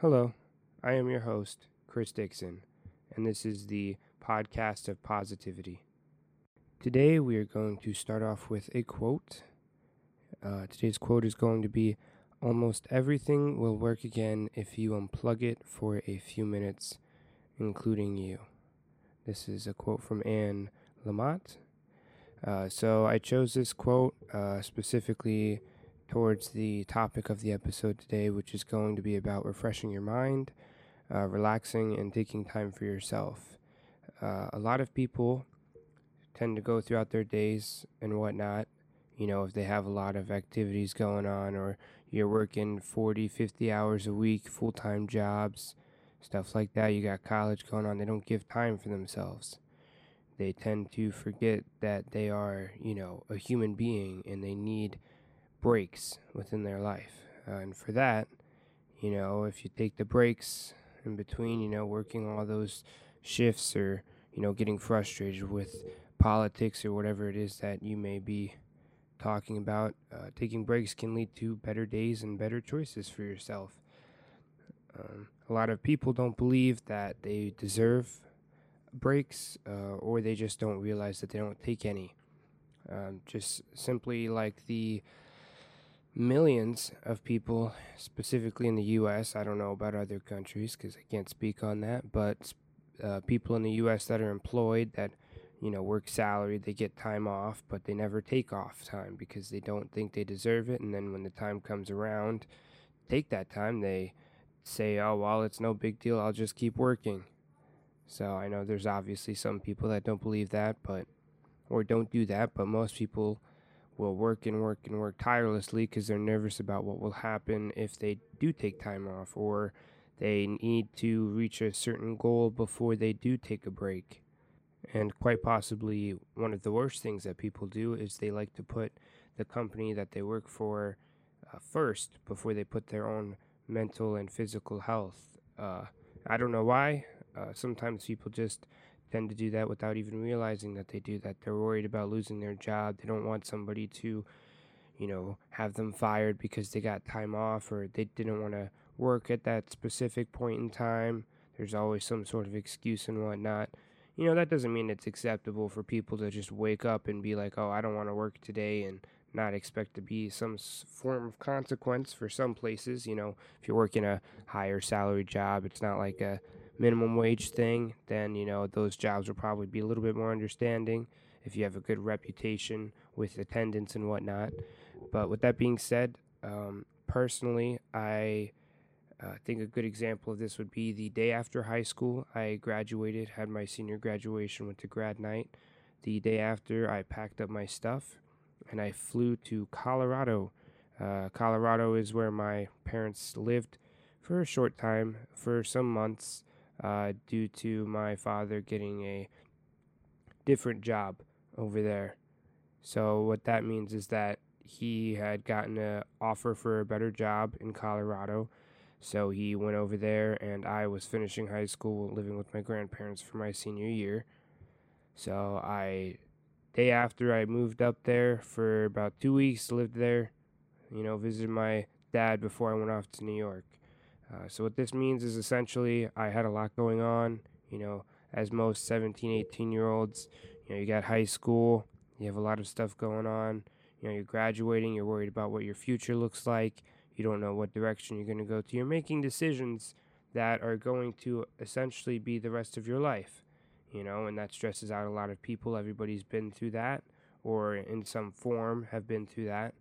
Hello, I am your host, Chris Dixon, and this is the podcast of positivity. Today we are going to start off with a quote. Uh, today's quote is going to be Almost everything will work again if you unplug it for a few minutes, including you. This is a quote from Anne Lamott. Uh, so I chose this quote uh, specifically towards the topic of the episode today, which is going to be about refreshing your mind, uh, relaxing, and taking time for yourself. Uh, a lot of people tend to go throughout their days and whatnot. You know, if they have a lot of activities going on, or you're working 40, 50 hours a week, full time jobs, stuff like that, you got college going on, they don't give time for themselves. They tend to forget that they are, you know, a human being and they need breaks within their life. Uh, and for that, you know, if you take the breaks in between, you know, working all those shifts or, you know, getting frustrated with politics or whatever it is that you may be talking about, uh, taking breaks can lead to better days and better choices for yourself. Um, a lot of people don't believe that they deserve breaks uh, or they just don't realize that they don't take any. Um, just simply like the millions of people, specifically in the U.S. I don't know about other countries because I can't speak on that, but uh, people in the U.S. that are employed that you know work salary, they get time off, but they never take off time because they don't think they deserve it. And then when the time comes around, take that time, they say, "Oh well, it's no big deal. I'll just keep working." So I know there's obviously some people that don't believe that, but or don't do that, but most people will work and work and work tirelessly because they're nervous about what will happen if they do take time off or they need to reach a certain goal before they do take a break. And quite possibly, one of the worst things that people do is they like to put the company that they work for uh, first before they put their own mental and physical health. Uh, I don't know why. Uh, sometimes people just tend to do that without even realizing that they do that. They're worried about losing their job. They don't want somebody to, you know, have them fired because they got time off or they didn't want to work at that specific point in time. There's always some sort of excuse and whatnot. You know, that doesn't mean it's acceptable for people to just wake up and be like, oh, I don't want to work today and not expect to be some form of consequence for some places. You know, if you're working a higher salary job, it's not like a minimum wage thing, then you know those jobs will probably be a little bit more understanding if you have a good reputation with attendance and whatnot. But with that being said, um, personally, I uh, think a good example of this would be the day after high school. I graduated, had my senior graduation, went to grad night. The day after, I packed up my stuff and I flew to Colorado. Uh, Colorado is where my parents lived for a short time, for some months uh, due to my father getting a different job over there. So what that means is that he had gotten an offer for a better job in Colorado. So he went over there, and I was finishing high school, living with my grandparents for my senior year. So I, day after I moved up there for about two weeks, lived there, you know, visited my dad before I went off to New York. Uh, so what this means is essentially I had a lot going on, you know, as most 17, 18 year olds, you know, you got high school, you have a lot of stuff going on, you know, you're graduating, you're worried about what your future looks like, you don't know what direction you're going to go to. You're making decisions that are going to essentially be the rest of your life, you know, and that stresses out a lot of people. Everybody's been through that or in some form have been through that.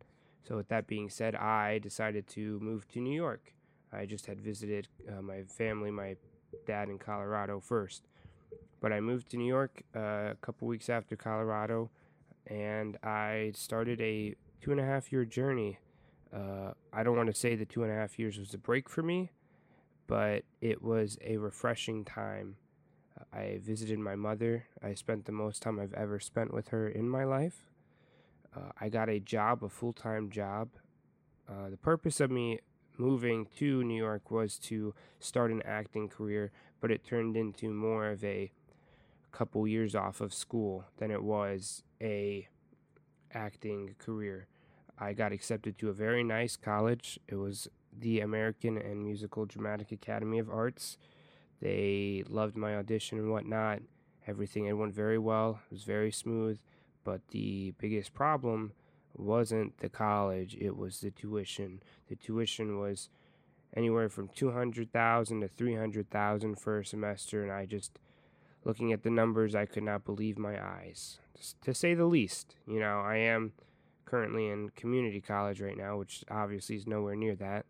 So with that being said, I decided to move to New York. I just had visited uh, my family, my dad in Colorado first. But I moved to New York uh, a couple weeks after Colorado, and I started a two and a half year journey. Uh, I don't want to say the two and a half years was a break for me, but it was a refreshing time. I visited my mother. I spent the most time I've ever spent with her in my life. Uh, I got a job, a full time job. Uh, the purpose of me moving to New York was to start an acting career, but it turned into more of a couple years off of school than it was a acting career. I got accepted to a very nice college. It was the American and Musical Dramatic Academy of Arts. They loved my audition and whatnot. Everything it went very well. It was very smooth. But the biggest problem wasn't the college; it was the tuition. The tuition was anywhere from two hundred thousand to three hundred thousand for a semester, and I just, looking at the numbers, I could not believe my eyes, to say the least. You know, I am currently in community college right now, which obviously is nowhere near that.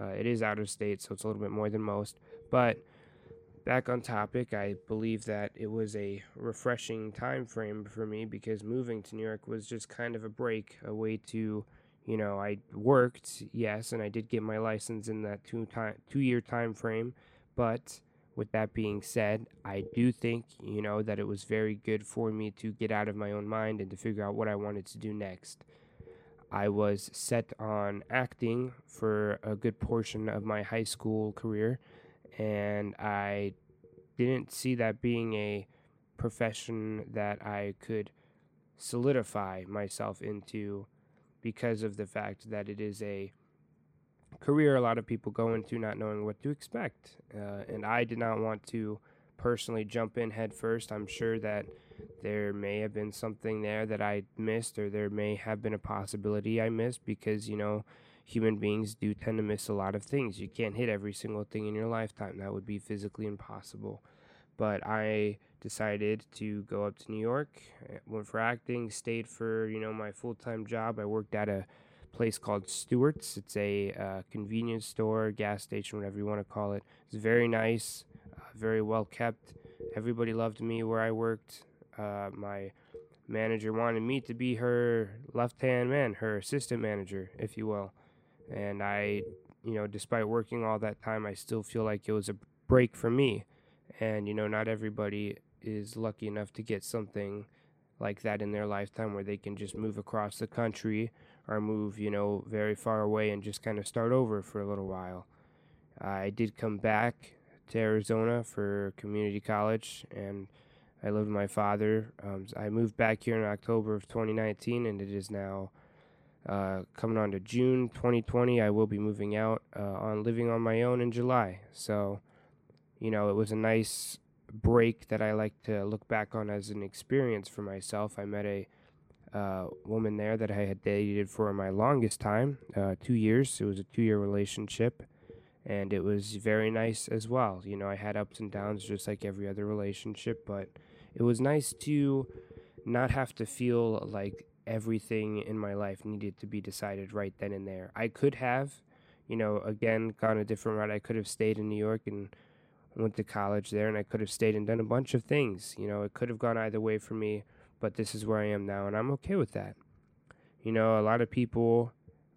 Uh, it is out of state, so it's a little bit more than most. But back on topic, I believe that it was a refreshing time frame for me because moving to New York was just kind of a break, a way to, you know, I worked, yes, and I did get my license in that two time two year time frame, but with that being said, I do think, you know, that it was very good for me to get out of my own mind and to figure out what I wanted to do next. I was set on acting for a good portion of my high school career, and I didn't see that being a profession that I could solidify myself into because of the fact that it is a career a lot of people go into not knowing what to expect. Uh, and I did not want to personally jump in head first. I'm sure that there may have been something there that I missed, or there may have been a possibility I missed because, you know, human beings do tend to miss a lot of things. You can't hit every single thing in your lifetime, that would be physically impossible. But I decided to go up to New York, eh, went for acting, stayed for, you know, my full time job. I worked at a place called Stewart's. It's a uh, convenience store, gas station, whatever you want to call it. It's very nice, uh, very well kept. Everybody loved me where I worked. Uh, my manager wanted me to be her left hand man, her assistant manager, if you will. And I, you know, despite working all that time, I still feel like it was a break for me. And, you know, not everybody is lucky enough to get something like that in their lifetime where they can just move across the country or move, you know, very far away and just kind of start over for a little while. I did come back to Arizona for community college and I lived with my father. Um, I moved back here in October of 2019, and it is now uh, coming on to June 2020. I will be moving out uh, on living on my own in July. So, you know, it was a nice break that I like to look back on as an experience for myself. I met a uh, woman there that I had dated for my longest time, uh, two years. It was a two year relationship and it was very nice as well. You know, I had ups and downs just like every other relationship, but it was nice to not have to feel like everything in my life needed to be decided right then and there. I could have, you know, again, gone a different route. I could have stayed in New York and went to college there, and I could have stayed and done a bunch of things. You know, it could have gone either way for me, but this is where I am now, and I'm okay with that. You know, a lot of people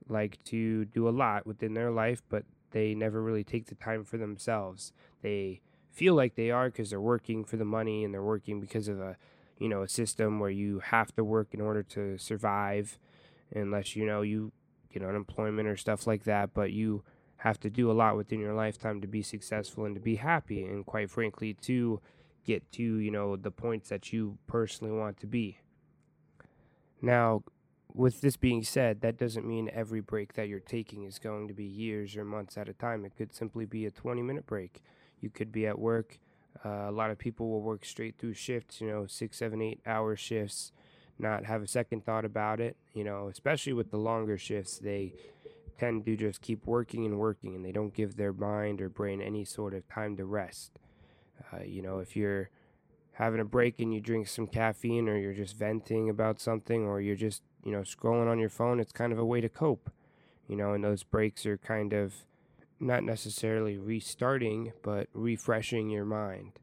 like to do a lot within their life, but they never really take the time for themselves. They feel like they are because they're working for the money and they're working because of a you know a system where you have to work in order to survive unless you know you get unemployment or stuff like that but you have to do a lot within your lifetime to be successful and to be happy and quite frankly to get to you know the points that you personally want to be now with this being said that doesn't mean every break that you're taking is going to be years or months at a time it could simply be a 20 minute break you could be at work. Uh, a lot of people will work straight through shifts, you know, six, seven, eight hour shifts, not have a second thought about it. You know, especially with the longer shifts, they tend to just keep working and working and they don't give their mind or brain any sort of time to rest. Uh, you know, if you're having a break and you drink some caffeine or you're just venting about something or you're just, you know, scrolling on your phone, it's kind of a way to cope. You know, and those breaks are kind of not necessarily restarting, but refreshing your mind.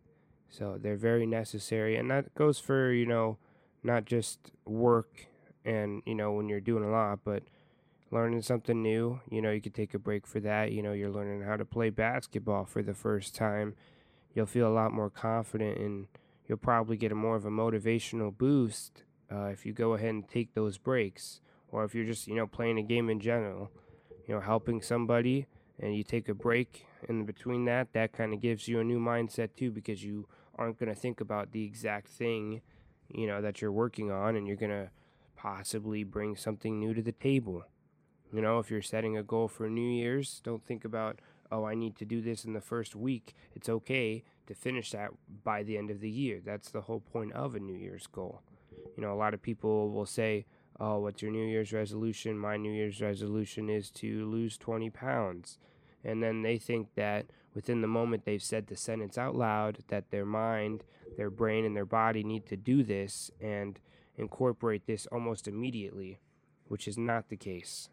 So they're very necessary. And that goes for, you know, not just work and, you know, when you're doing a lot, but learning something new. You know, you could take a break for that. You know, you're learning how to play basketball for the first time. You'll feel a lot more confident and you'll probably get a more of a motivational boost uh, if you go ahead and take those breaks. Or if you're just, you know, playing a game in general, you know, helping somebody and you take a break in between that, that kind of gives you a new mindset too because you aren't going to think about the exact thing, you know, that you're working on and you're going to possibly bring something new to the table. You know, if you're setting a goal for New Year's, don't think about, oh, I need to do this in the first week. It's okay to finish that by the end of the year. That's the whole point of a New Year's goal. You know, a lot of people will say, oh, what's your New Year's resolution? My New Year's resolution is to lose 20 pounds. And then they think that within the moment they've said the sentence out loud, that their mind, their brain, and their body need to do this and incorporate this almost immediately, which is not the case.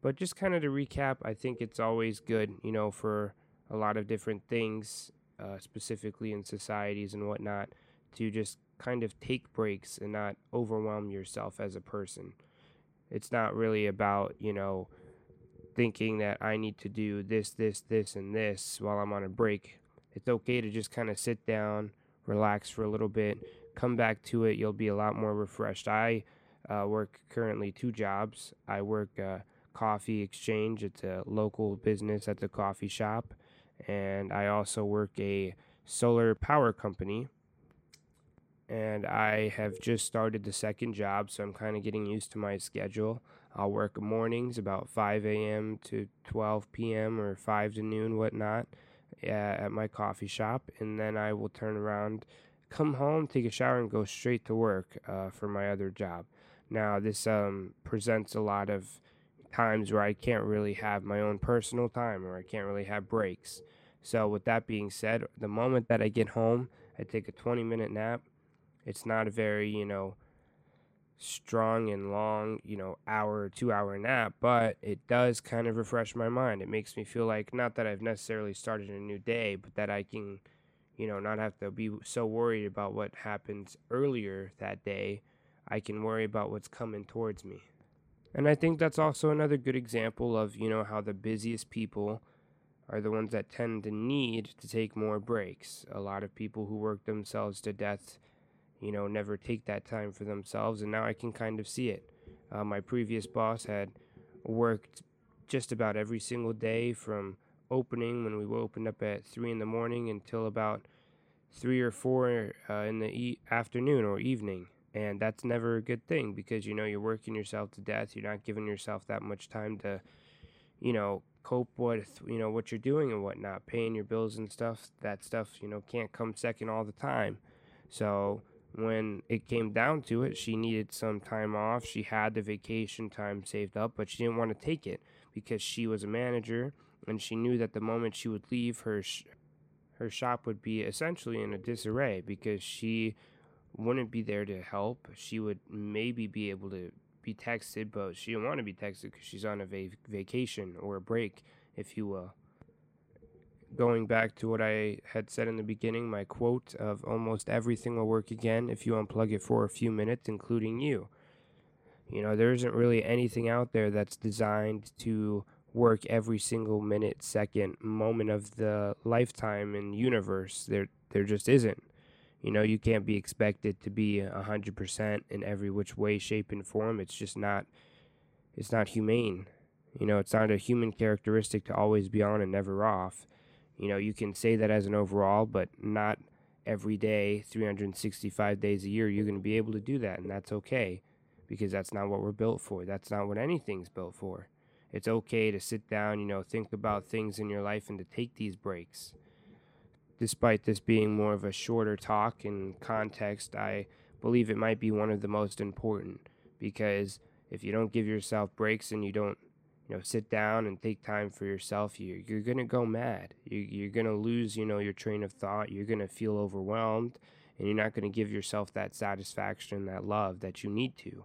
But just kind of to recap, I think it's always good, you know, for a lot of different things, uh, specifically in societies and whatnot, to just kind of take breaks and not overwhelm yourself as a person. It's not really about, you know, thinking that I need to do this, this, this, and this while I'm on a break. It's okay to just kind of sit down, relax for a little bit, come back to it. You'll be a lot more refreshed. I uh, work currently two jobs. I work uh, Coffee Exchange. It's a local business at the coffee shop. And I also work a solar power company. And I have just started the second job, so I'm kind of getting used to my schedule. I'll work mornings about 5 a.m. to 12 p.m. or 5 to noon, whatnot, at my coffee shop. And then I will turn around, come home, take a shower, and go straight to work uh, for my other job. Now, this um, presents a lot of times where I can't really have my own personal time or I can't really have breaks. So, with that being said, the moment that I get home, I take a 20 minute nap. It's not a very, you know, strong and long, you know, hour two hour nap, but it does kind of refresh my mind. It makes me feel like not that I've necessarily started a new day, but that I can, you know, not have to be so worried about what happens earlier that day. I can worry about what's coming towards me. And I think that's also another good example of, you know, how the busiest people are the ones that tend to need to take more breaks. A lot of people who work themselves to death, you know, never take that time for themselves, and now I can kind of see it. Uh, my previous boss had worked just about every single day from opening when we opened up at 3 in the morning until about 3 or 4 uh, in the e- afternoon or evening. And that's never a good thing because you know you're working yourself to death. You're not giving yourself that much time to you know cope with you know what you're doing and whatnot paying your bills and stuff. That stuff you know can't come second all the time. So when it came down to it she needed some time off she had the vacation time saved up but she didn't want to take it because she was a manager and she knew that the moment she would leave her sh- her shop would be essentially in a disarray because she wouldn't be there to help. She would maybe be able to be texted, but she didn't want to be texted because she's on a va- vacation or a break, if you will. Going back to what I had said in the beginning, my quote of almost everything will work again if you unplug it for a few minutes, including you. You know, there isn't really anything out there that's designed to work every single minute, second, moment of the lifetime and universe. There, there just isn't. You know, you can't be expected to be a hundred percent in every which way, shape, and form. It's just not. It's not humane. You know, it's not a human characteristic to always be on and never off. You know, you can say that as an overall, but not every day, 365 days a year, you're going to be able to do that, and that's okay because that's not what we're built for. That's not what anything's built for. It's okay to sit down, you know, think about things in your life and to take these breaks despite this being more of a shorter talk in context, I believe it might be one of the most important because if you don't give yourself breaks and you don't, you know, sit down and take time for yourself, you you're gonna go mad. You you're gonna lose, you know, your train of thought. You're gonna feel overwhelmed, and you're not gonna give yourself that satisfaction, that love that you need to.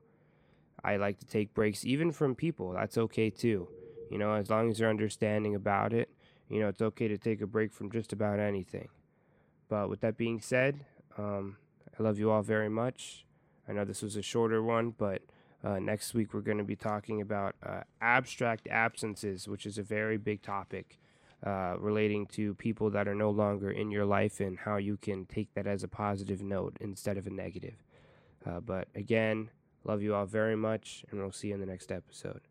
I like to take breaks even from people. That's okay too. You know, as long as you're understanding about it you know, it's okay to take a break from just about anything. But with that being said, um, I love you all very much. I know this was a shorter one, but uh, next week we're going to be talking about uh, abstract absences, which is a very big topic uh, relating to people that are no longer in your life and how you can take that as a positive note instead of a negative. Uh, but again, love you all very much, and we'll see you in the next episode.